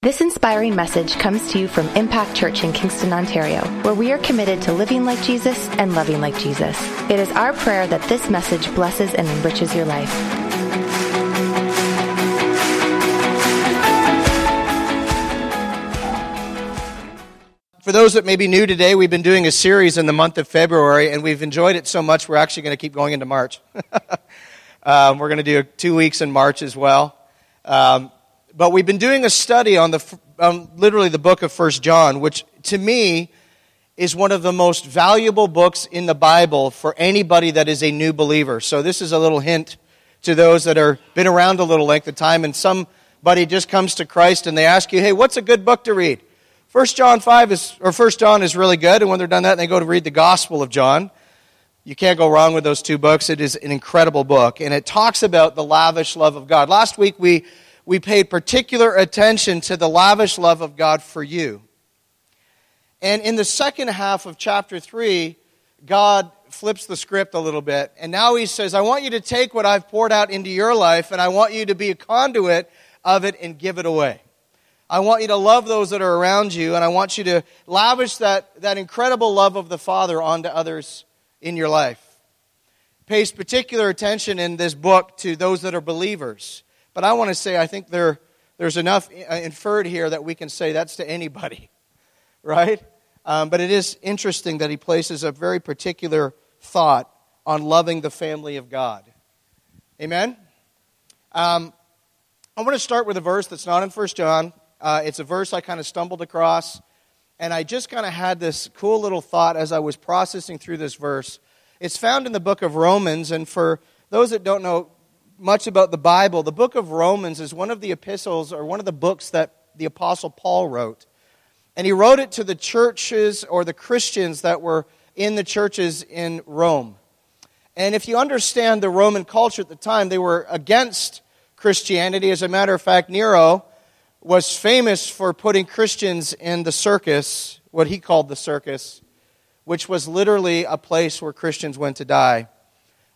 This inspiring message comes to you from Impact Church in Kingston, Ontario, where we are committed to living like Jesus and loving like Jesus. It is our prayer that this message blesses and enriches your life. For those that may be new today, we've been doing a series in the month of February, and we've enjoyed it so much we're actually going to keep going into March. um, we're going to do two weeks in March as well. Um, but we've been doing a study on the on literally the book of First John, which to me is one of the most valuable books in the Bible for anybody that is a new believer. So this is a little hint to those that are been around a little length of time, and somebody just comes to Christ and they ask you, "Hey, what's a good book to read?" First John five is or First John is really good, and when they're done that, they go to read the Gospel of John. You can't go wrong with those two books. It is an incredible book, and it talks about the lavish love of God. Last week we we paid particular attention to the lavish love of God for you. And in the second half of chapter 3, God flips the script a little bit. And now he says, I want you to take what I've poured out into your life, and I want you to be a conduit of it and give it away. I want you to love those that are around you, and I want you to lavish that, that incredible love of the Father onto others in your life. Pays particular attention in this book to those that are believers. But I want to say, I think there, there's enough uh, inferred here that we can say that's to anybody, right? Um, but it is interesting that he places a very particular thought on loving the family of God. Amen? Um, I want to start with a verse that's not in 1 John. Uh, it's a verse I kind of stumbled across, and I just kind of had this cool little thought as I was processing through this verse. It's found in the book of Romans, and for those that don't know, much about the Bible, the book of Romans is one of the epistles or one of the books that the Apostle Paul wrote. And he wrote it to the churches or the Christians that were in the churches in Rome. And if you understand the Roman culture at the time, they were against Christianity. As a matter of fact, Nero was famous for putting Christians in the circus, what he called the circus, which was literally a place where Christians went to die.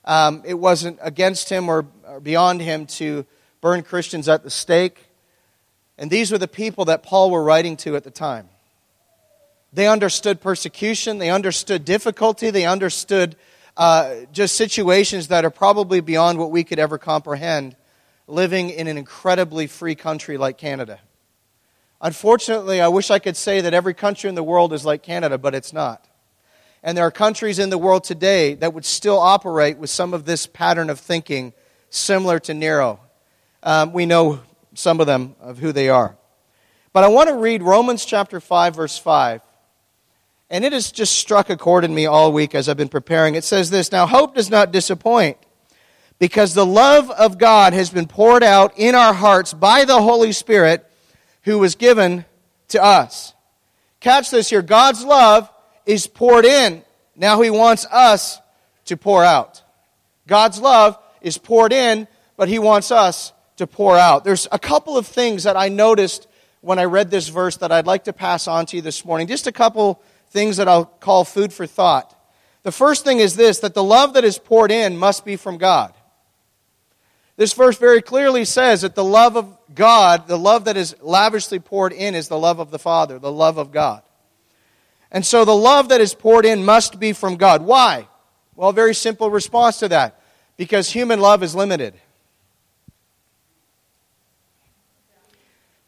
Um, it wasn't against him or, or beyond him to burn Christians at the stake. And these were the people that Paul were writing to at the time. They understood persecution, they understood difficulty, they understood uh, just situations that are probably beyond what we could ever comprehend living in an incredibly free country like Canada. Unfortunately, I wish I could say that every country in the world is like Canada, but it's not. And there are countries in the world today that would still operate with some of this pattern of thinking similar to Nero. Um, we know some of them of who they are. But I want to read Romans chapter 5, verse 5. And it has just struck a chord in me all week as I've been preparing. It says this Now, hope does not disappoint, because the love of God has been poured out in our hearts by the Holy Spirit who was given to us. Catch this here God's love is poured in. Now he wants us to pour out. God's love is poured in, but he wants us to pour out. There's a couple of things that I noticed when I read this verse that I'd like to pass on to you this morning. Just a couple things that I'll call food for thought. The first thing is this that the love that is poured in must be from God. This verse very clearly says that the love of God, the love that is lavishly poured in, is the love of the Father, the love of God. And so the love that is poured in must be from God. Why? Well, very simple response to that. Because human love is limited.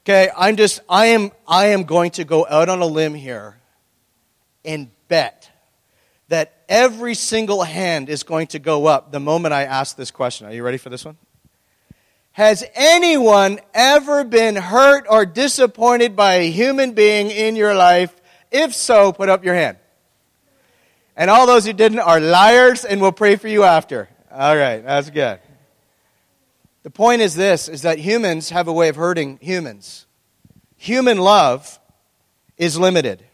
Okay, I'm just I am I am going to go out on a limb here and bet that every single hand is going to go up the moment I ask this question. Are you ready for this one? Has anyone ever been hurt or disappointed by a human being in your life if so, put up your hand. And all those who didn't are liars and we'll pray for you after. All right, that's good. The point is this is that humans have a way of hurting humans. Human love is limited.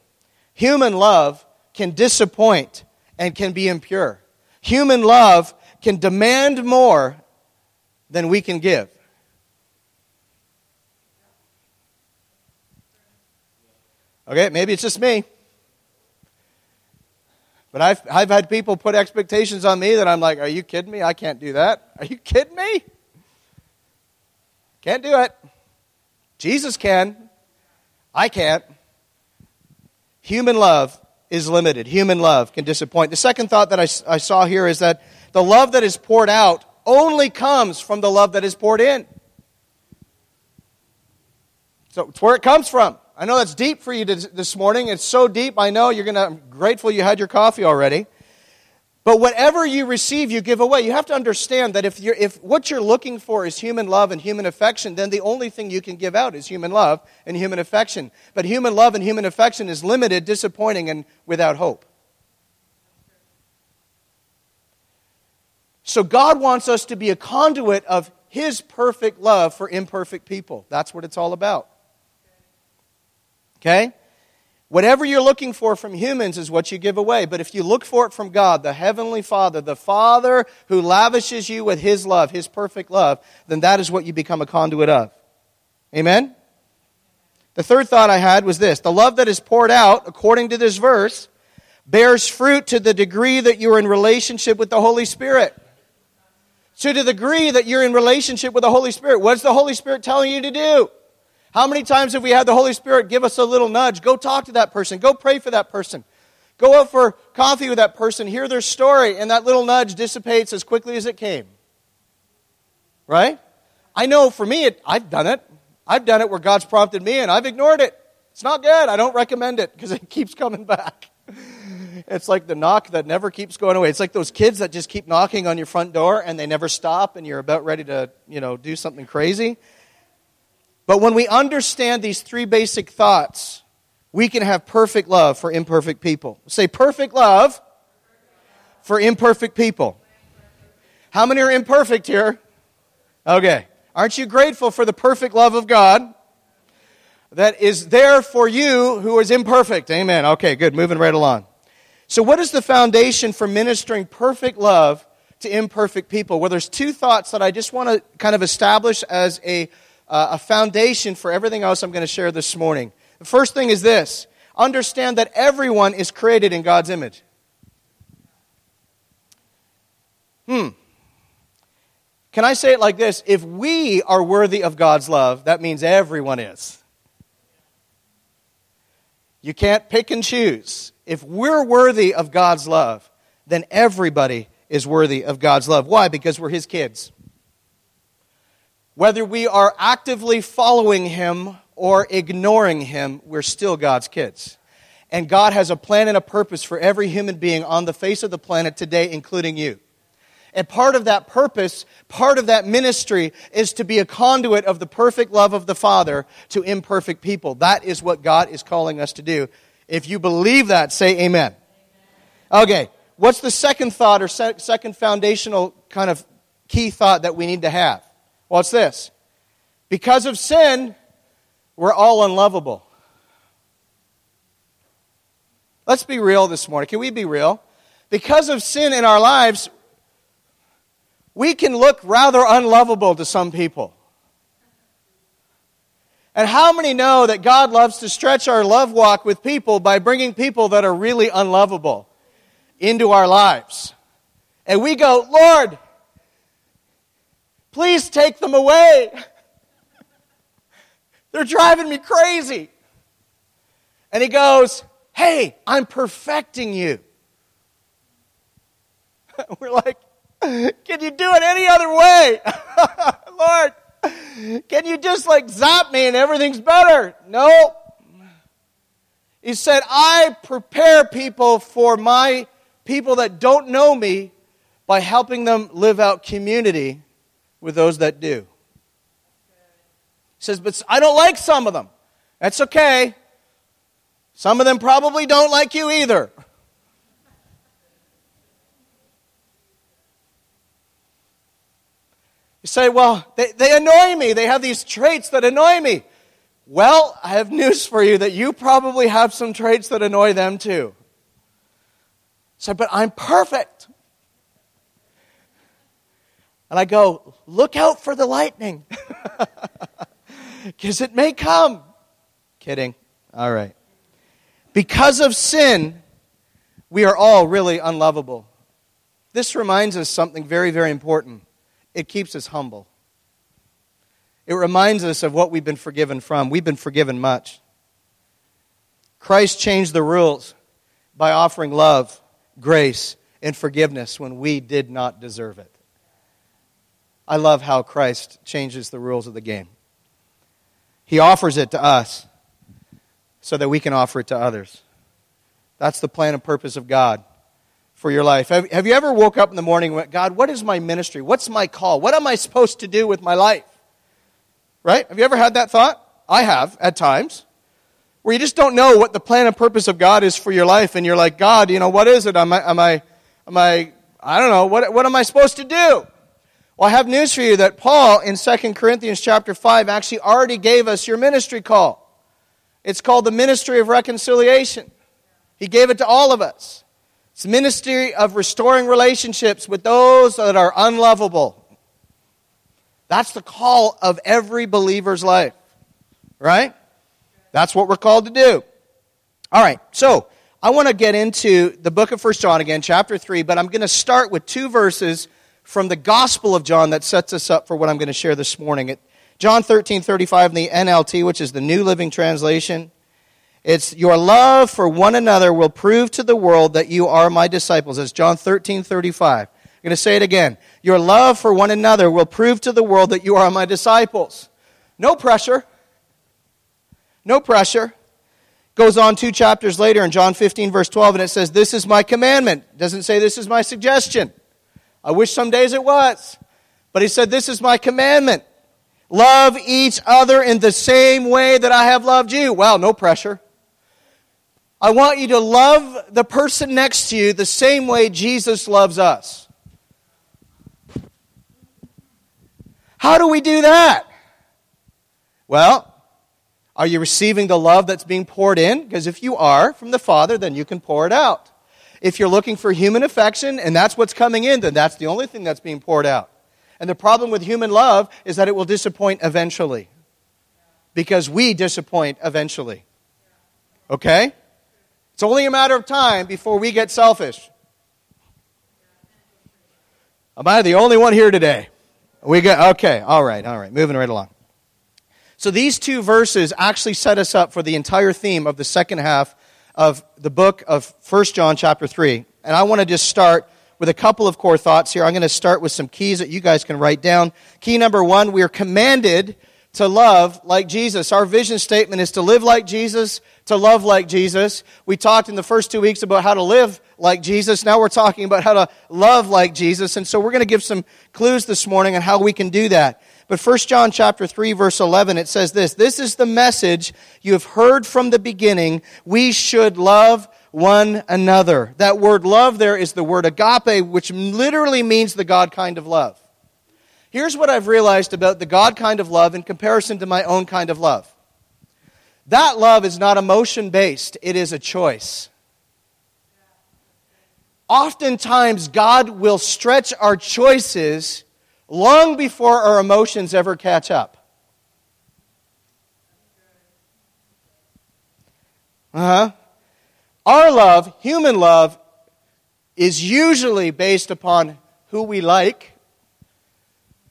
Human love can disappoint and can be impure. Human love can demand more than we can give. Okay, maybe it's just me. But I've, I've had people put expectations on me that I'm like, are you kidding me? I can't do that. Are you kidding me? Can't do it. Jesus can. I can't. Human love is limited. Human love can disappoint. The second thought that I, I saw here is that the love that is poured out only comes from the love that is poured in. So it's where it comes from. I know that's deep for you this morning. It's so deep. I know you're going to, I'm grateful you had your coffee already. But whatever you receive, you give away. You have to understand that if, you're, if what you're looking for is human love and human affection, then the only thing you can give out is human love and human affection. But human love and human affection is limited, disappointing, and without hope. So God wants us to be a conduit of His perfect love for imperfect people. That's what it's all about. Okay? Whatever you're looking for from humans is what you give away. But if you look for it from God, the Heavenly Father, the Father who lavishes you with His love, His perfect love, then that is what you become a conduit of. Amen? The third thought I had was this the love that is poured out, according to this verse, bears fruit to the degree that you're in relationship with the Holy Spirit. So, To the degree that you're in relationship with the Holy Spirit. What's the Holy Spirit telling you to do? How many times have we had the Holy Spirit give us a little nudge? Go talk to that person. Go pray for that person. Go out for coffee with that person. Hear their story. And that little nudge dissipates as quickly as it came. Right? I know for me, it, I've done it. I've done it where God's prompted me and I've ignored it. It's not good. I don't recommend it because it keeps coming back. It's like the knock that never keeps going away. It's like those kids that just keep knocking on your front door and they never stop and you're about ready to, you know, do something crazy. But when we understand these three basic thoughts, we can have perfect love for imperfect people. Say perfect love for imperfect people. How many are imperfect here? Okay. Aren't you grateful for the perfect love of God that is there for you who is imperfect? Amen. Okay, good. Moving right along. So, what is the foundation for ministering perfect love to imperfect people? Well, there's two thoughts that I just want to kind of establish as a uh, a foundation for everything else I'm going to share this morning. The first thing is this understand that everyone is created in God's image. Hmm. Can I say it like this? If we are worthy of God's love, that means everyone is. You can't pick and choose. If we're worthy of God's love, then everybody is worthy of God's love. Why? Because we're His kids. Whether we are actively following Him or ignoring Him, we're still God's kids. And God has a plan and a purpose for every human being on the face of the planet today, including you. And part of that purpose, part of that ministry, is to be a conduit of the perfect love of the Father to imperfect people. That is what God is calling us to do. If you believe that, say amen. Okay, what's the second thought or second foundational kind of key thought that we need to have? What's this? Because of sin, we're all unlovable. Let's be real this morning. Can we be real? Because of sin in our lives, we can look rather unlovable to some people. And how many know that God loves to stretch our love walk with people by bringing people that are really unlovable into our lives? And we go, Lord, Please take them away. They're driving me crazy. And he goes, Hey, I'm perfecting you. We're like, Can you do it any other way? Lord, can you just like zap me and everything's better? No. He said, I prepare people for my people that don't know me by helping them live out community with those that do. He says, But I don't like some of them. That's okay. Some of them probably don't like you either. You say, Well, they, they annoy me. They have these traits that annoy me. Well, I have news for you that you probably have some traits that annoy them too. Say, but I'm perfect. And I go, look out for the lightning. Because it may come. Kidding. All right. Because of sin, we are all really unlovable. This reminds us something very, very important. It keeps us humble. It reminds us of what we've been forgiven from. We've been forgiven much. Christ changed the rules by offering love, grace, and forgiveness when we did not deserve it. I love how Christ changes the rules of the game. He offers it to us so that we can offer it to others. That's the plan and purpose of God for your life. Have, have you ever woke up in the morning and went, God, what is my ministry? What's my call? What am I supposed to do with my life? Right? Have you ever had that thought? I have at times. Where you just don't know what the plan and purpose of God is for your life, and you're like, God, you know, what is it? Am I, am I, am I, I don't know, what, what am I supposed to do? Well, I have news for you that Paul in 2 Corinthians chapter 5 actually already gave us your ministry call. It's called the ministry of reconciliation. He gave it to all of us. It's the ministry of restoring relationships with those that are unlovable. That's the call of every believer's life. Right? That's what we're called to do. All right, so I want to get into the book of First John again, chapter 3, but I'm going to start with two verses from the Gospel of John that sets us up for what I'm going to share this morning. John 13, 35 in the NLT, which is the New Living Translation. It's your love for one another will prove to the world that you are my disciples. It's John 13, 35. I'm going to say it again. Your love for one another will prove to the world that you are my disciples. No pressure. No pressure. Goes on two chapters later in John 15, verse 12, and it says, This is my commandment. Doesn't say this is my suggestion. I wish some days it was. But he said, This is my commandment. Love each other in the same way that I have loved you. Well, no pressure. I want you to love the person next to you the same way Jesus loves us. How do we do that? Well, are you receiving the love that's being poured in? Because if you are from the Father, then you can pour it out. If you're looking for human affection and that's what's coming in, then that's the only thing that's being poured out. And the problem with human love is that it will disappoint eventually. Because we disappoint eventually. Okay? It's only a matter of time before we get selfish. Am I the only one here today? We got okay, all right, all right, moving right along. So these two verses actually set us up for the entire theme of the second half of the book of 1 John chapter 3. And I want to just start with a couple of core thoughts here. I'm going to start with some keys that you guys can write down. Key number one, we are commanded to love like Jesus. Our vision statement is to live like Jesus, to love like Jesus. We talked in the first two weeks about how to live like Jesus. Now we're talking about how to love like Jesus. And so we're going to give some clues this morning on how we can do that. But 1 John chapter 3 verse 11 it says this, this is the message you have heard from the beginning, we should love one another. That word love there is the word agape which literally means the God kind of love. Here's what I've realized about the God kind of love in comparison to my own kind of love. That love is not emotion based, it is a choice. Oftentimes, God will stretch our choices long before our emotions ever catch up. Uh huh. Our love, human love, is usually based upon who we like,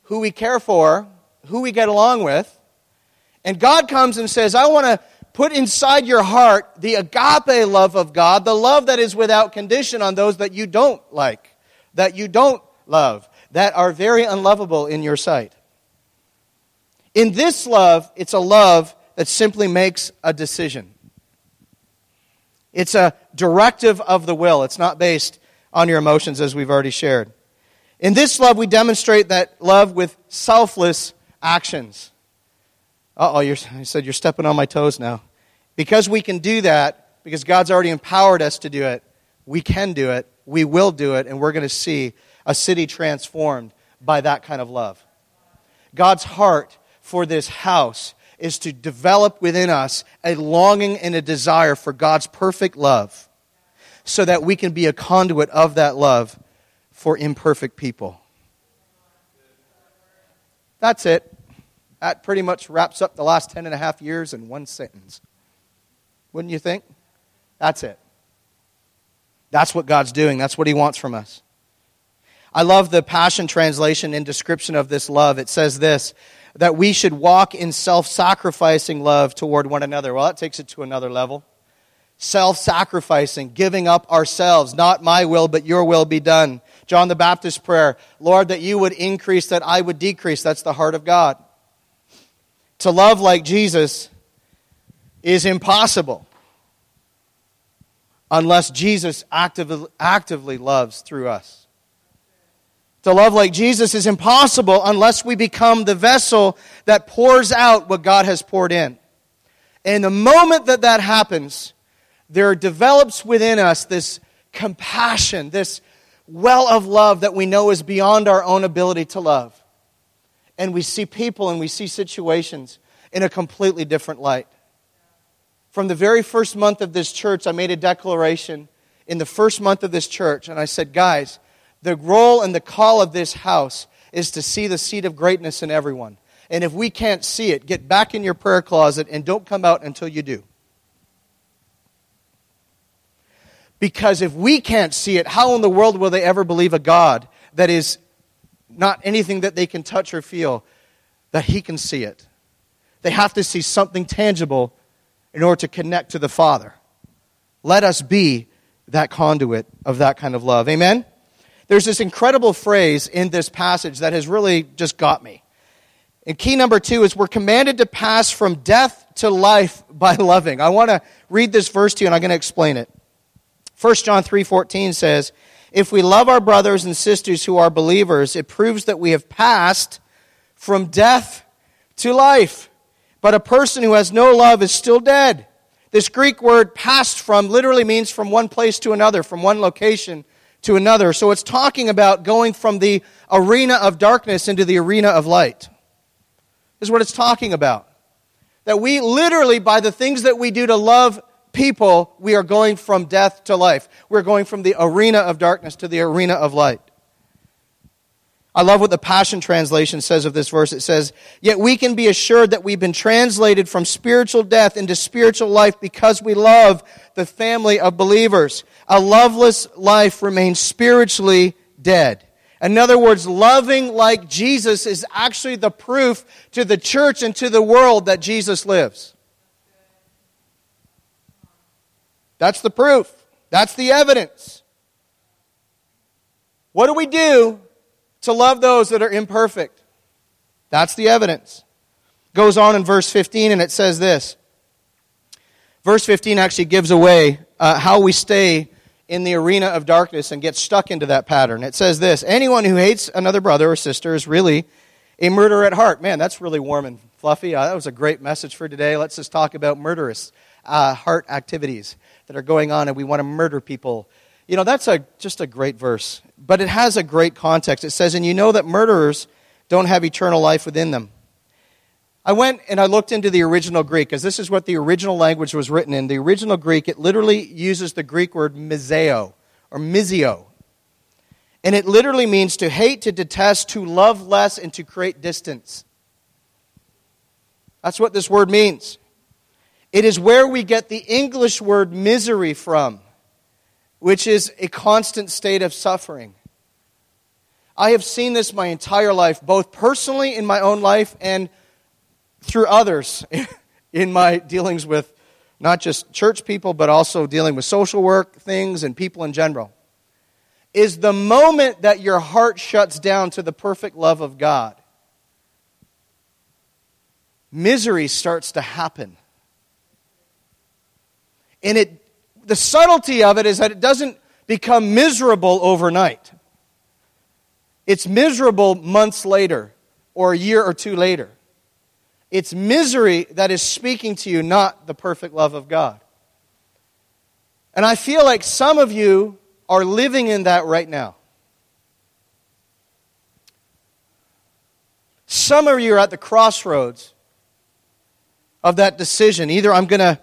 who we care for, who we get along with. And God comes and says, I want to put inside your heart the agape love of God, the love that is without condition on those that you don't like, that you don't love that are very unlovable in your sight. In this love, it's a love that simply makes a decision. It's a directive of the will. It's not based on your emotions, as we've already shared. In this love, we demonstrate that love with selfless actions. Uh oh, I said you're stepping on my toes now. Because we can do that, because God's already empowered us to do it, we can do it, we will do it, and we're going to see a city transformed by that kind of love. God's heart for this house is to develop within us a longing and a desire for God's perfect love so that we can be a conduit of that love for imperfect people. That's it. That pretty much wraps up the last ten and a half years in one sentence. Wouldn't you think? That's it. That's what God's doing. That's what He wants from us. I love the Passion Translation and description of this love. It says this that we should walk in self sacrificing love toward one another. Well, that takes it to another level. self sacrificing, giving up ourselves. Not my will, but your will be done. John the Baptist prayer Lord, that you would increase, that I would decrease. That's the heart of God. To love like Jesus is impossible unless Jesus actively, actively loves through us. To love like Jesus is impossible unless we become the vessel that pours out what God has poured in. And the moment that that happens, there develops within us this compassion, this well of love that we know is beyond our own ability to love. And we see people and we see situations in a completely different light. From the very first month of this church, I made a declaration in the first month of this church, and I said, guys, the role and the call of this house is to see the seed of greatness in everyone. And if we can't see it, get back in your prayer closet and don't come out until you do. Because if we can't see it, how in the world will they ever believe a God that is not anything that they can touch or feel, that He can see it? They have to see something tangible in order to connect to the Father. Let us be that conduit of that kind of love. Amen? There's this incredible phrase in this passage that has really just got me. And key number two is we're commanded to pass from death to life by loving. I want to read this verse to you and I'm going to explain it. 1 John 3:14 says, "If we love our brothers and sisters who are believers, it proves that we have passed from death to life. But a person who has no love is still dead." This Greek word passed from literally means from one place to another, from one location to another. So it's talking about going from the arena of darkness into the arena of light. Is what it's talking about. That we literally, by the things that we do to love people, we are going from death to life. We're going from the arena of darkness to the arena of light. I love what the Passion Translation says of this verse. It says, Yet we can be assured that we've been translated from spiritual death into spiritual life because we love the family of believers. A loveless life remains spiritually dead. In other words, loving like Jesus is actually the proof to the church and to the world that Jesus lives. That's the proof. That's the evidence. What do we do to love those that are imperfect? That's the evidence. Goes on in verse 15 and it says this. Verse 15 actually gives away uh, how we stay in the arena of darkness and get stuck into that pattern. It says this Anyone who hates another brother or sister is really a murderer at heart. Man, that's really warm and fluffy. Uh, that was a great message for today. Let's just talk about murderous uh, heart activities that are going on and we want to murder people. You know, that's a, just a great verse. But it has a great context. It says, And you know that murderers don't have eternal life within them. I went and I looked into the original Greek, because this is what the original language was written in. The original Greek, it literally uses the Greek word miseo, or misio. And it literally means to hate, to detest, to love less, and to create distance. That's what this word means. It is where we get the English word misery from, which is a constant state of suffering. I have seen this my entire life, both personally in my own life and through others in my dealings with not just church people, but also dealing with social work things and people in general. Is the moment that your heart shuts down to the perfect love of God, misery starts to happen. And it, the subtlety of it is that it doesn't become miserable overnight. It's miserable months later or a year or two later. It's misery that is speaking to you, not the perfect love of God. And I feel like some of you are living in that right now. Some of you are at the crossroads of that decision. Either I'm going to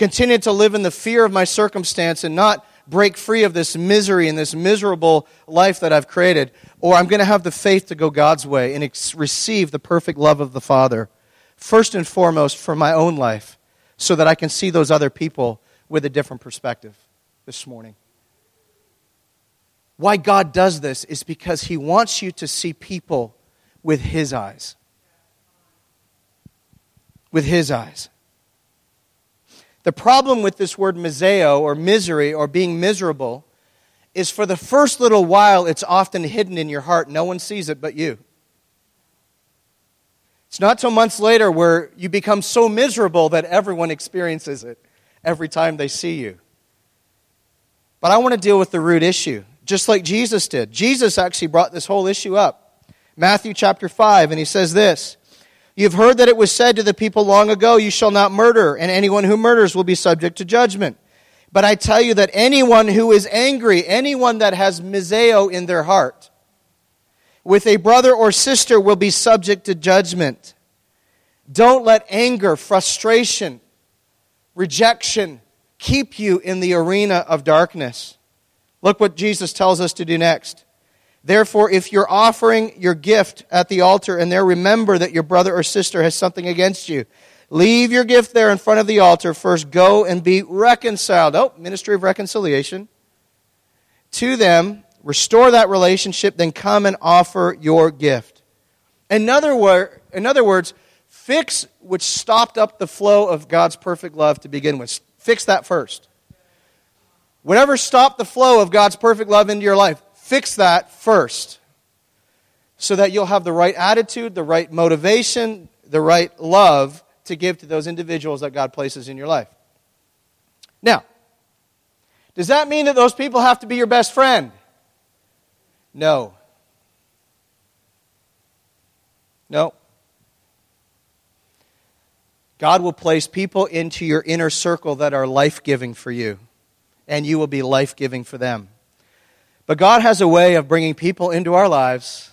continue to live in the fear of my circumstance and not break free of this misery and this miserable life that I've created, or I'm going to have the faith to go God's way and ex- receive the perfect love of the Father, first and foremost for my own life, so that I can see those other people with a different perspective this morning. Why God does this is because He wants you to see people with His eyes. With His eyes. The problem with this word miseo, or misery, or being miserable, is for the first little while it's often hidden in your heart. No one sees it but you. It's not till months later where you become so miserable that everyone experiences it every time they see you. But I want to deal with the root issue, just like Jesus did. Jesus actually brought this whole issue up. Matthew chapter 5, and he says this You've heard that it was said to the people long ago, You shall not murder, and anyone who murders will be subject to judgment. But I tell you that anyone who is angry, anyone that has miseo in their heart, with a brother or sister will be subject to judgment. Don't let anger, frustration, rejection keep you in the arena of darkness. Look what Jesus tells us to do next. Therefore, if you're offering your gift at the altar and there remember that your brother or sister has something against you, leave your gift there in front of the altar. First, go and be reconciled. Oh, ministry of reconciliation. To them, restore that relationship, then come and offer your gift. In other, word, in other words, fix which stopped up the flow of God's perfect love to begin with. Fix that first. Whatever stopped the flow of God's perfect love into your life, Fix that first so that you'll have the right attitude, the right motivation, the right love to give to those individuals that God places in your life. Now, does that mean that those people have to be your best friend? No. No. God will place people into your inner circle that are life giving for you, and you will be life giving for them. But God has a way of bringing people into our lives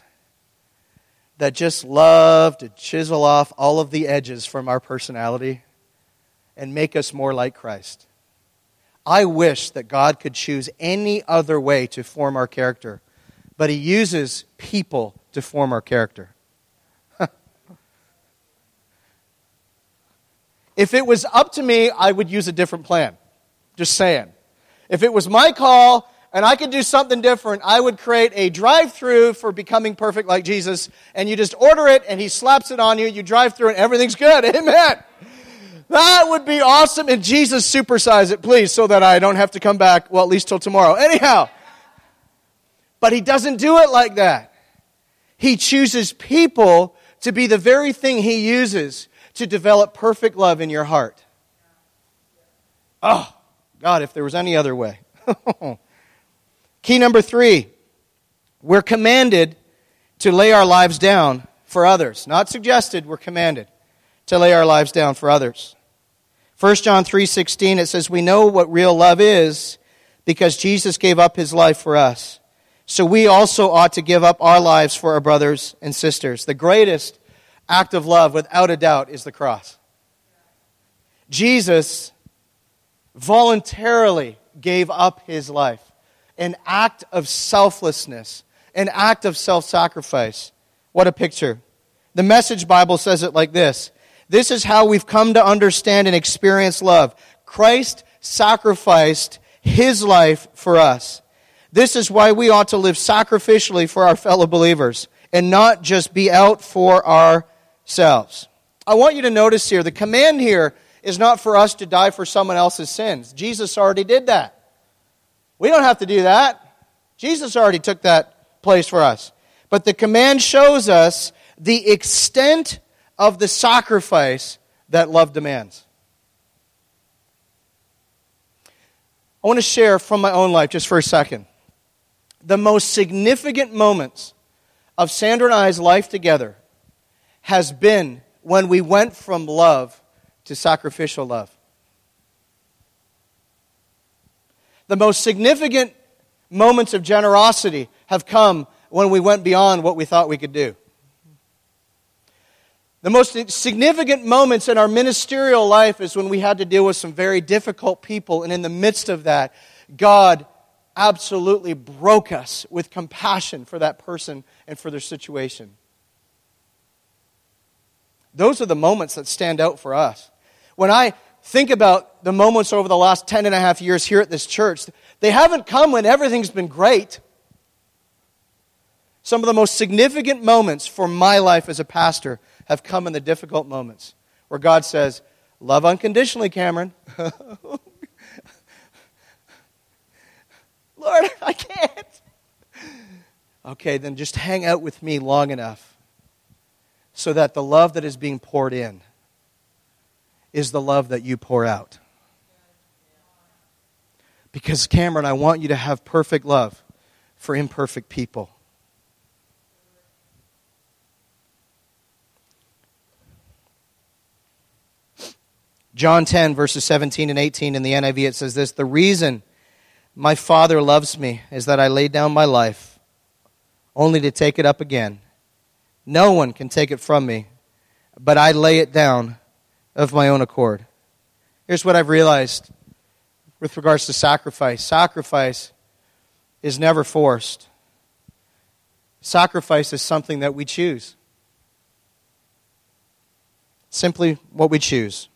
that just love to chisel off all of the edges from our personality and make us more like Christ. I wish that God could choose any other way to form our character, but He uses people to form our character. if it was up to me, I would use a different plan. Just saying. If it was my call and I could do something different, I would create a drive through for becoming perfect like Jesus, and you just order it, and he slaps it on you, you drive through, and everything's good. Amen. That would be awesome. And Jesus, supersize it, please, so that I don't have to come back, well, at least till tomorrow. Anyhow, but he doesn't do it like that. He chooses people to be the very thing he uses to develop perfect love in your heart. Oh, God, if there was any other way. Key number three we're commanded to lay our lives down for others. Not suggested, we're commanded to lay our lives down for others. 1 John 3:16 it says we know what real love is because Jesus gave up his life for us. So we also ought to give up our lives for our brothers and sisters. The greatest act of love without a doubt is the cross. Jesus voluntarily gave up his life an act of selflessness, an act of self sacrifice. What a picture. The Message Bible says it like this This is how we've come to understand and experience love. Christ sacrificed his life for us. This is why we ought to live sacrificially for our fellow believers and not just be out for ourselves. I want you to notice here the command here is not for us to die for someone else's sins. Jesus already did that. We don't have to do that. Jesus already took that place for us. But the command shows us the extent of the sacrifice that love demands. I want to share from my own life just for a second. The most significant moments of Sandra and I's life together has been when we went from love to sacrificial love. The most significant moments of generosity have come when we went beyond what we thought we could do. The most significant moments in our ministerial life is when we had to deal with some very difficult people, and in the midst of that, God absolutely broke us with compassion for that person and for their situation. Those are the moments that stand out for us. When I think about the moments over the last 10 and a half years here at this church, they haven't come when everything's been great. Some of the most significant moments for my life as a pastor have come in the difficult moments where God says, Love unconditionally, Cameron. Lord, I can't. Okay, then just hang out with me long enough so that the love that is being poured in is the love that you pour out. Because, Cameron, I want you to have perfect love for imperfect people. John 10, verses 17 and 18 in the NIV, it says this The reason my Father loves me is that I lay down my life only to take it up again. No one can take it from me, but I lay it down of my own accord. Here's what I've realized with regards to sacrifice sacrifice is never forced, sacrifice is something that we choose. Simply what we choose.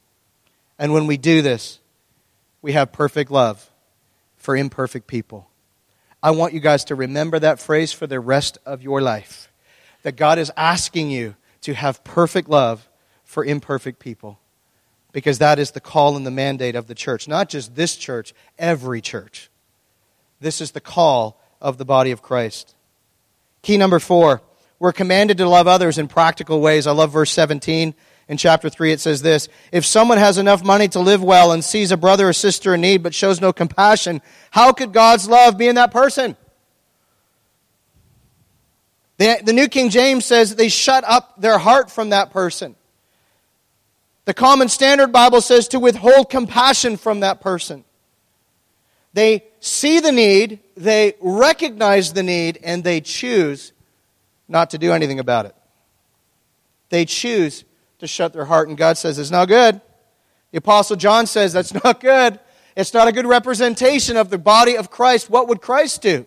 And when we do this, we have perfect love for imperfect people. I want you guys to remember that phrase for the rest of your life. That God is asking you to have perfect love for imperfect people. Because that is the call and the mandate of the church. Not just this church, every church. This is the call of the body of Christ. Key number four we're commanded to love others in practical ways. I love verse 17 in chapter 3, it says this If someone has enough money to live well and sees a brother or sister in need but shows no compassion, how could God's love be in that person? The, the New King James says they shut up their heart from that person. The Common Standard Bible says to withhold compassion from that person. They see the need, they recognize the need, and they choose not to do anything about it. They choose to shut their heart. And God says, it's not good. The Apostle John says, that's not good. It's not a good representation of the body of Christ. What would Christ do?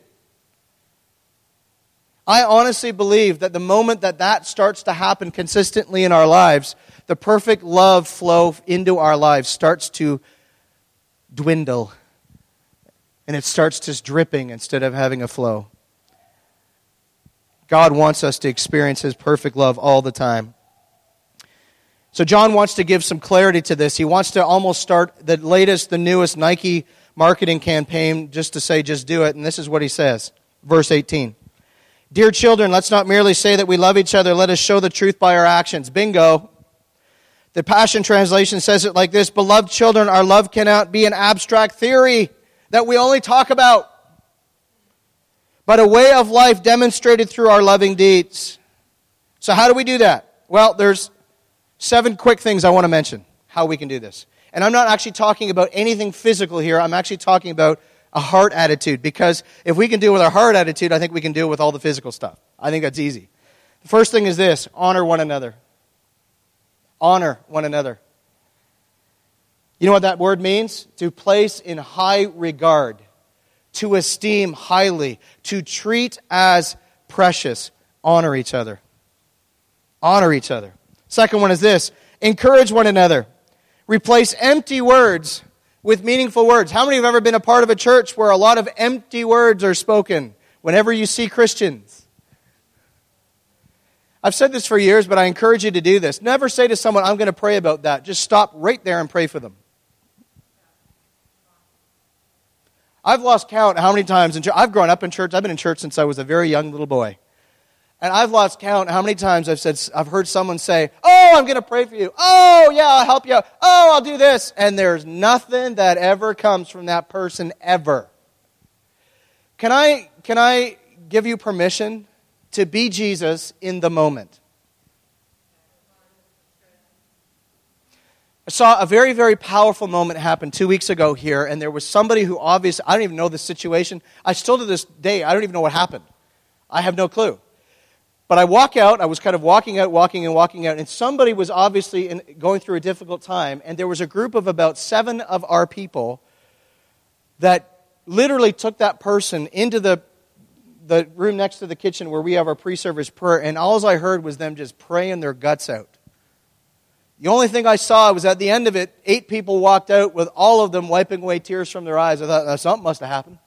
I honestly believe that the moment that that starts to happen consistently in our lives, the perfect love flow into our lives starts to dwindle. And it starts just dripping instead of having a flow. God wants us to experience His perfect love all the time. So John wants to give some clarity to this. He wants to almost start the latest, the newest Nike marketing campaign just to say, just do it. And this is what he says. Verse 18. Dear children, let's not merely say that we love each other. Let us show the truth by our actions. Bingo. The Passion Translation says it like this Beloved children, our love cannot be an abstract theory that we only talk about, but a way of life demonstrated through our loving deeds. So, how do we do that? Well, there's Seven quick things I want to mention how we can do this. And I'm not actually talking about anything physical here. I'm actually talking about a heart attitude because if we can deal with our heart attitude, I think we can deal with all the physical stuff. I think that's easy. The first thing is this honor one another. Honor one another. You know what that word means? To place in high regard, to esteem highly, to treat as precious. Honor each other. Honor each other. Second one is this encourage one another. Replace empty words with meaningful words. How many have ever been a part of a church where a lot of empty words are spoken whenever you see Christians? I've said this for years, but I encourage you to do this. Never say to someone, I'm going to pray about that. Just stop right there and pray for them. I've lost count how many times in church. I've grown up in church. I've been in church since I was a very young little boy. And I've lost count how many times I've said, I've heard someone say, Oh, I'm going to pray for you. Oh, yeah, I'll help you. Oh, I'll do this. And there's nothing that ever comes from that person ever. Can I, can I give you permission to be Jesus in the moment? I saw a very, very powerful moment happen two weeks ago here, and there was somebody who obviously, I don't even know the situation. I still to this day, I don't even know what happened. I have no clue. But I walk out, I was kind of walking out, walking and walking out, and somebody was obviously in, going through a difficult time, and there was a group of about seven of our people that literally took that person into the, the room next to the kitchen where we have our pre service prayer, and all I heard was them just praying their guts out. The only thing I saw was at the end of it, eight people walked out with all of them wiping away tears from their eyes. I thought, something must have happened.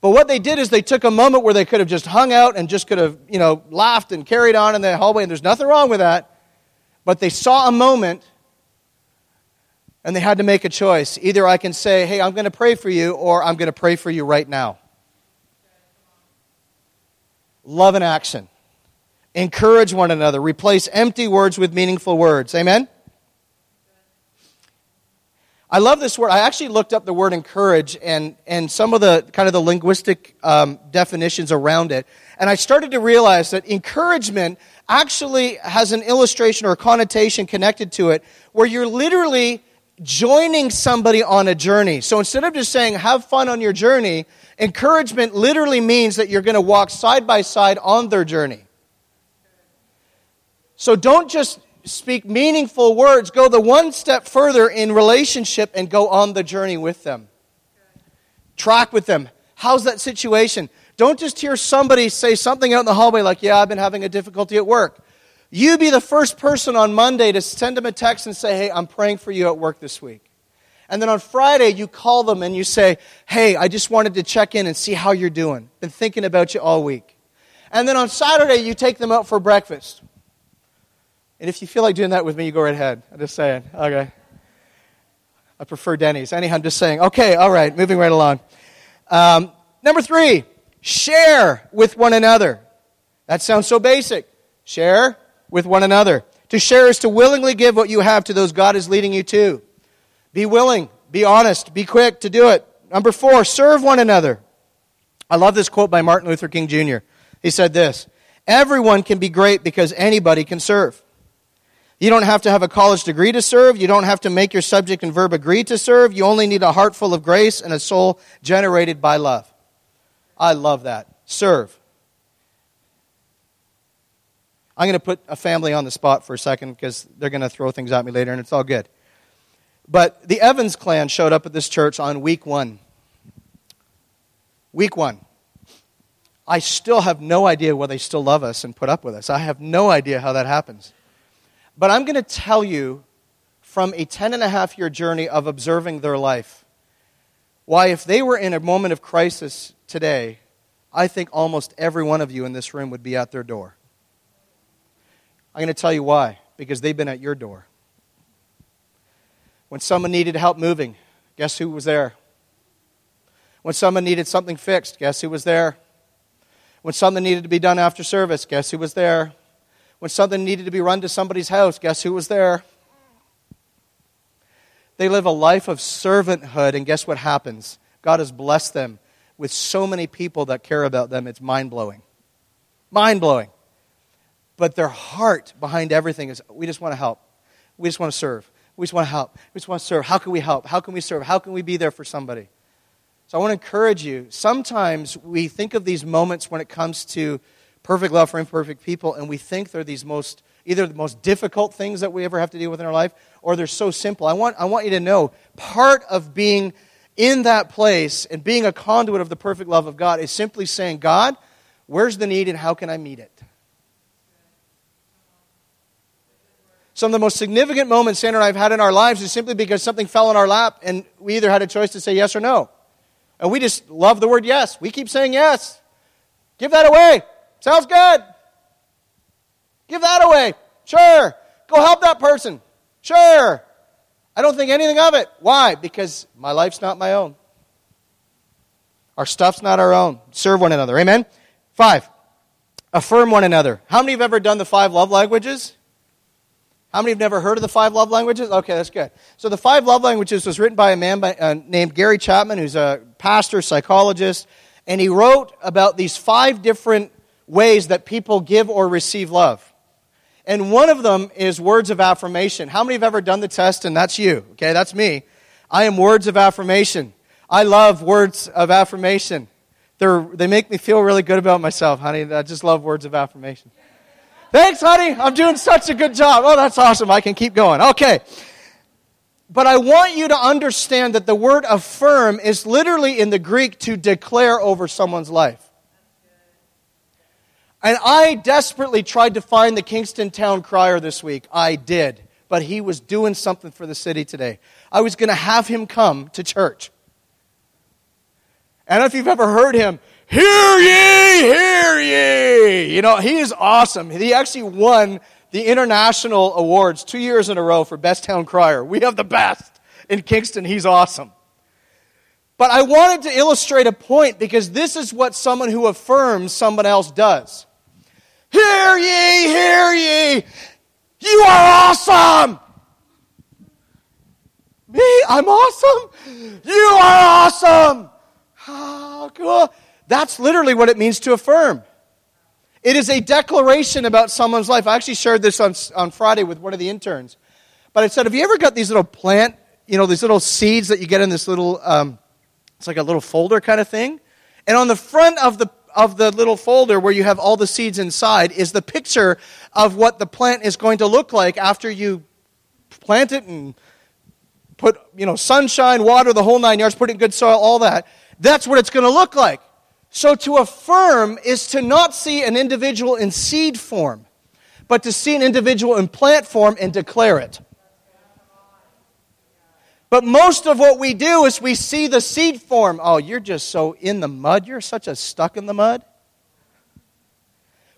But what they did is they took a moment where they could have just hung out and just could have, you know, laughed and carried on in the hallway, and there's nothing wrong with that. But they saw a moment And they had to make a choice. Either I can say, hey, I'm going to pray for you, or I'm going to pray for you right now. Love and action. Encourage one another. Replace empty words with meaningful words. Amen? I love this word. I actually looked up the word encourage and, and some of the kind of the linguistic um, definitions around it. And I started to realize that encouragement actually has an illustration or a connotation connected to it where you're literally joining somebody on a journey. So instead of just saying, have fun on your journey, encouragement literally means that you're going to walk side by side on their journey. So don't just speak meaningful words, go the one step further in relationship and go on the journey with them. Track with them. How's that situation? Don't just hear somebody say something out in the hallway like, Yeah, I've been having a difficulty at work. You be the first person on Monday to send them a text and say, Hey, I'm praying for you at work this week. And then on Friday, you call them and you say, Hey, I just wanted to check in and see how you're doing. Been thinking about you all week. And then on Saturday, you take them out for breakfast. And if you feel like doing that with me, you go right ahead. I'm just saying. Okay. I prefer Denny's. Anyhow, I'm just saying. Okay, all right, moving right along. Um, number three, share with one another. That sounds so basic. Share with one another. To share is to willingly give what you have to those God is leading you to. Be willing, be honest, be quick to do it. Number four, serve one another. I love this quote by Martin Luther King Jr. He said this Everyone can be great because anybody can serve. You don't have to have a college degree to serve. You don't have to make your subject and verb agree to serve. You only need a heart full of grace and a soul generated by love. I love that. Serve. I'm going to put a family on the spot for a second because they're going to throw things at me later, and it's all good. But the Evans clan showed up at this church on week one. Week one. I still have no idea why they still love us and put up with us. I have no idea how that happens. But I'm going to tell you from a 10 and a half year journey of observing their life why, if they were in a moment of crisis today, I think almost every one of you in this room would be at their door. I'm going to tell you why. Because they've been at your door. When someone needed help moving, guess who was there? When someone needed something fixed, guess who was there? When something needed to be done after service, guess who was there? When something needed to be run to somebody's house, guess who was there? They live a life of servanthood, and guess what happens? God has blessed them with so many people that care about them. It's mind blowing. Mind blowing. But their heart behind everything is we just want to help. We just want to serve. We just want to help. We just want to serve. How can we help? How can we serve? How can we be there for somebody? So I want to encourage you. Sometimes we think of these moments when it comes to perfect love for imperfect people, and we think they're these most either the most difficult things that we ever have to deal with in our life, or they're so simple. I want, I want you to know part of being in that place and being a conduit of the perfect love of God is simply saying, God, where's the need and how can I meet it? Some of the most significant moments Sandra and I have had in our lives is simply because something fell in our lap and we either had a choice to say yes or no. And we just love the word yes. We keep saying yes. Give that away. Sounds good. Give that away. Sure. Go help that person. Sure. I don't think anything of it. Why? Because my life's not my own. Our stuff's not our own. Serve one another. Amen? Five. Affirm one another. How many have ever done the five love languages? How many have never heard of the five love languages? Okay, that's good. So the five love languages was written by a man by, uh, named Gary Chapman, who's a pastor, psychologist, and he wrote about these five different ways that people give or receive love. And one of them is words of affirmation. How many have ever done the test and that's you? Okay, that's me. I am words of affirmation. I love words of affirmation. They're, they make me feel really good about myself, honey. I just love words of affirmation. Thanks, honey. I'm doing such a good job. Oh, that's awesome. I can keep going. Okay. But I want you to understand that the word affirm is literally in the Greek to declare over someone's life. And I desperately tried to find the Kingston Town Crier this week. I did. But he was doing something for the city today. I was going to have him come to church. And if you've ever heard him, hear ye, hear ye. You know, he is awesome. He actually won the international awards two years in a row for Best Town Crier. We have the best. in Kingston. He's awesome. But I wanted to illustrate a point because this is what someone who affirms someone else does. Hear ye, hear ye. You are awesome. Me, I'm awesome. You are awesome. Oh, cool. That's literally what it means to affirm. It is a declaration about someone's life. I actually shared this on, on Friday with one of the interns. But I said, Have you ever got these little plant, you know, these little seeds that you get in this little, um, it's like a little folder kind of thing? And on the front of the of the little folder where you have all the seeds inside is the picture of what the plant is going to look like after you plant it and put, you know, sunshine, water, the whole nine yards, put it in good soil, all that. That's what it's going to look like. So to affirm is to not see an individual in seed form, but to see an individual in plant form and declare it. But most of what we do is we see the seed form. Oh, you're just so in the mud. You're such a stuck in the mud.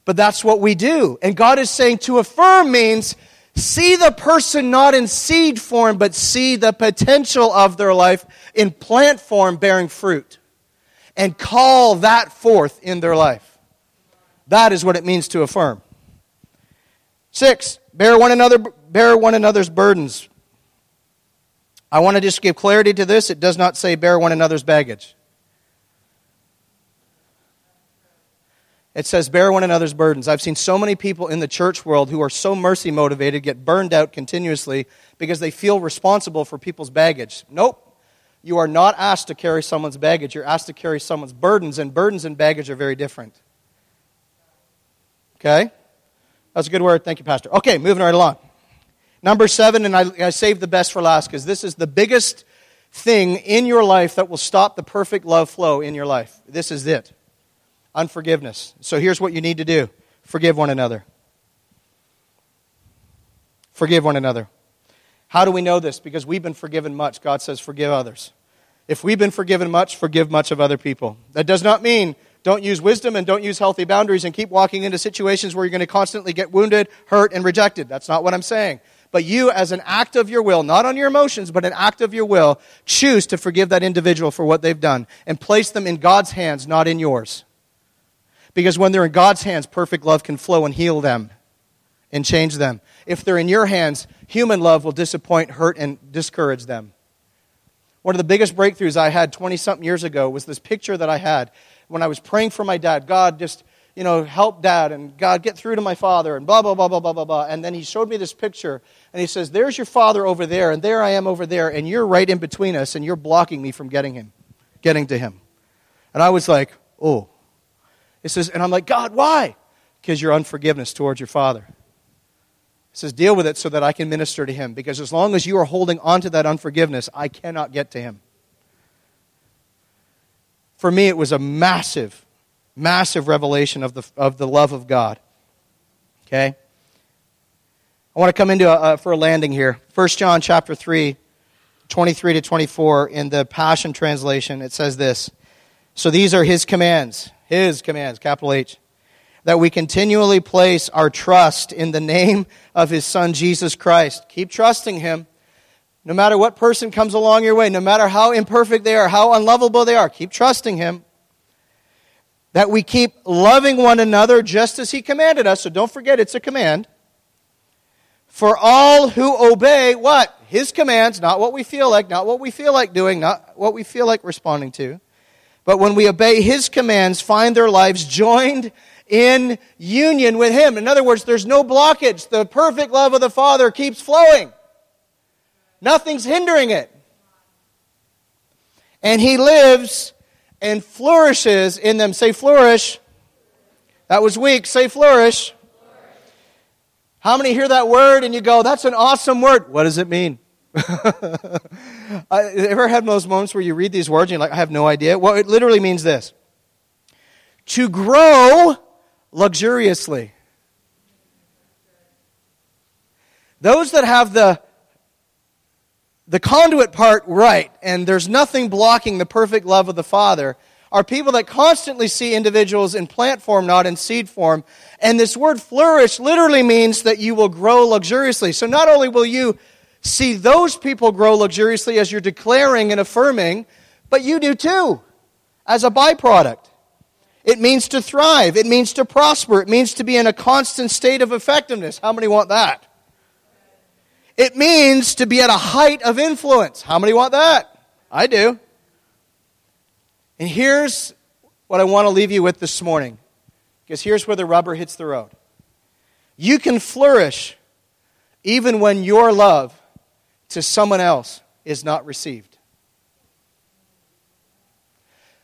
But that's what we do. And God is saying to affirm means see the person not in seed form, but see the potential of their life in plant form bearing fruit and call that forth in their life. That is what it means to affirm. Six, bear one another bear one another's burdens. I want to just give clarity to this. It does not say bear one another's baggage. It says, bear one another's burdens. I've seen so many people in the church world who are so mercy motivated get burned out continuously because they feel responsible for people's baggage. Nope. You are not asked to carry someone's baggage. You're asked to carry someone's burdens, and burdens and baggage are very different. Okay? That's a good word. Thank you, Pastor. Okay, moving right along. Number seven, and I, I saved the best for last because this is the biggest thing in your life that will stop the perfect love flow in your life. This is it unforgiveness. So here's what you need to do forgive one another. Forgive one another. How do we know this? Because we've been forgiven much. God says, forgive others. If we've been forgiven much, forgive much of other people. That does not mean don't use wisdom and don't use healthy boundaries and keep walking into situations where you're going to constantly get wounded, hurt, and rejected. That's not what I'm saying. But you, as an act of your will, not on your emotions, but an act of your will, choose to forgive that individual for what they've done and place them in God's hands, not in yours. Because when they're in God's hands, perfect love can flow and heal them and change them. If they're in your hands, human love will disappoint, hurt, and discourage them. One of the biggest breakthroughs I had 20 something years ago was this picture that I had when I was praying for my dad. God, just, you know, help dad and God, get through to my father and blah, blah, blah, blah, blah, blah, blah. And then he showed me this picture and he says, There's your father over there and there I am over there and you're right in between us and you're blocking me from getting him, getting to him. And I was like, Oh. He says, And I'm like, God, why? Because your unforgiveness towards your father says, Deal with it so that I can minister to him. Because as long as you are holding on to that unforgiveness, I cannot get to him. For me, it was a massive, massive revelation of the, of the love of God. Okay? I want to come into a, for a landing here. 1 John chapter 3, 23 to 24, in the Passion Translation, it says this. So these are his commands. His commands, capital H that we continually place our trust in the name of his son Jesus Christ. Keep trusting him. No matter what person comes along your way, no matter how imperfect they are, how unlovable they are, keep trusting him. That we keep loving one another just as he commanded us. So don't forget it's a command. For all who obey what? His commands, not what we feel like, not what we feel like doing, not what we feel like responding to. But when we obey his commands, find their lives joined in union with Him. In other words, there's no blockage. The perfect love of the Father keeps flowing, nothing's hindering it. And He lives and flourishes in them. Say, flourish. That was weak. Say, flourish. How many hear that word and you go, that's an awesome word? What does it mean? I uh, ever had those moments where you read these words and you're like, I have no idea? Well, it literally means this to grow luxuriously. Those that have the, the conduit part right, and there's nothing blocking the perfect love of the Father, are people that constantly see individuals in plant form, not in seed form. And this word flourish literally means that you will grow luxuriously. So not only will you see those people grow luxuriously as you're declaring and affirming, but you do too, as a byproduct. It means to thrive. It means to prosper. It means to be in a constant state of effectiveness. How many want that? It means to be at a height of influence. How many want that? I do. And here's what I want to leave you with this morning, because here's where the rubber hits the road. You can flourish even when your love to someone else is not received.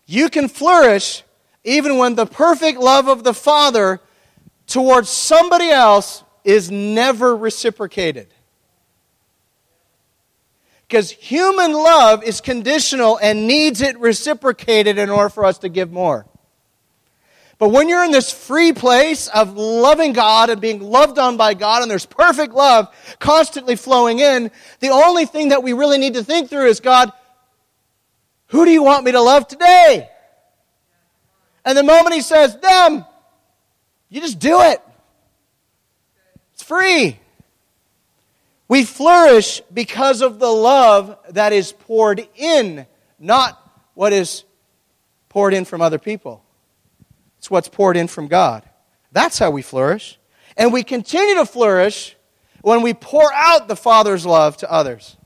You can flourish even when the perfect love of the Father towards somebody else is never reciprocated. Because human love is conditional and needs it reciprocated in order for us to give more. But when you're in this free place of loving God and being loved on by God, and there's perfect love constantly flowing in, the only thing that we really need to think through is God, who do you want me to love today? And the moment he says, them, you just do it. It's free. We flourish because of the love that is poured in, not what is poured in from other people. It's what's poured in from God. That's how we flourish. And we continue to flourish when we pour out the Father's love to others.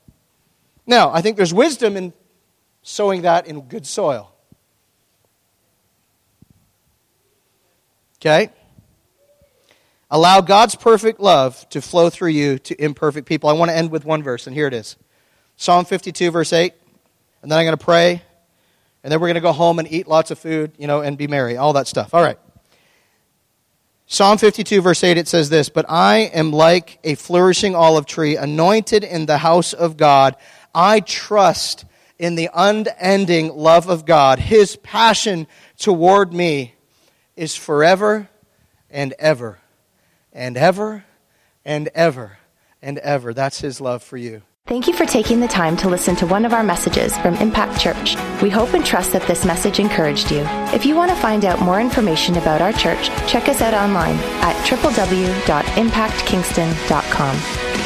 Now, I think there's wisdom in sowing that in good soil. Okay? Allow God's perfect love to flow through you to imperfect people. I want to end with one verse, and here it is Psalm 52, verse 8. And then I'm going to pray, and then we're going to go home and eat lots of food, you know, and be merry, all that stuff. All right. Psalm 52, verse 8, it says this But I am like a flourishing olive tree, anointed in the house of God. I trust in the unending love of God. His passion toward me is forever and ever and ever and ever and ever. That's His love for you. Thank you for taking the time to listen to one of our messages from Impact Church. We hope and trust that this message encouraged you. If you want to find out more information about our church, check us out online at www.impactkingston.com.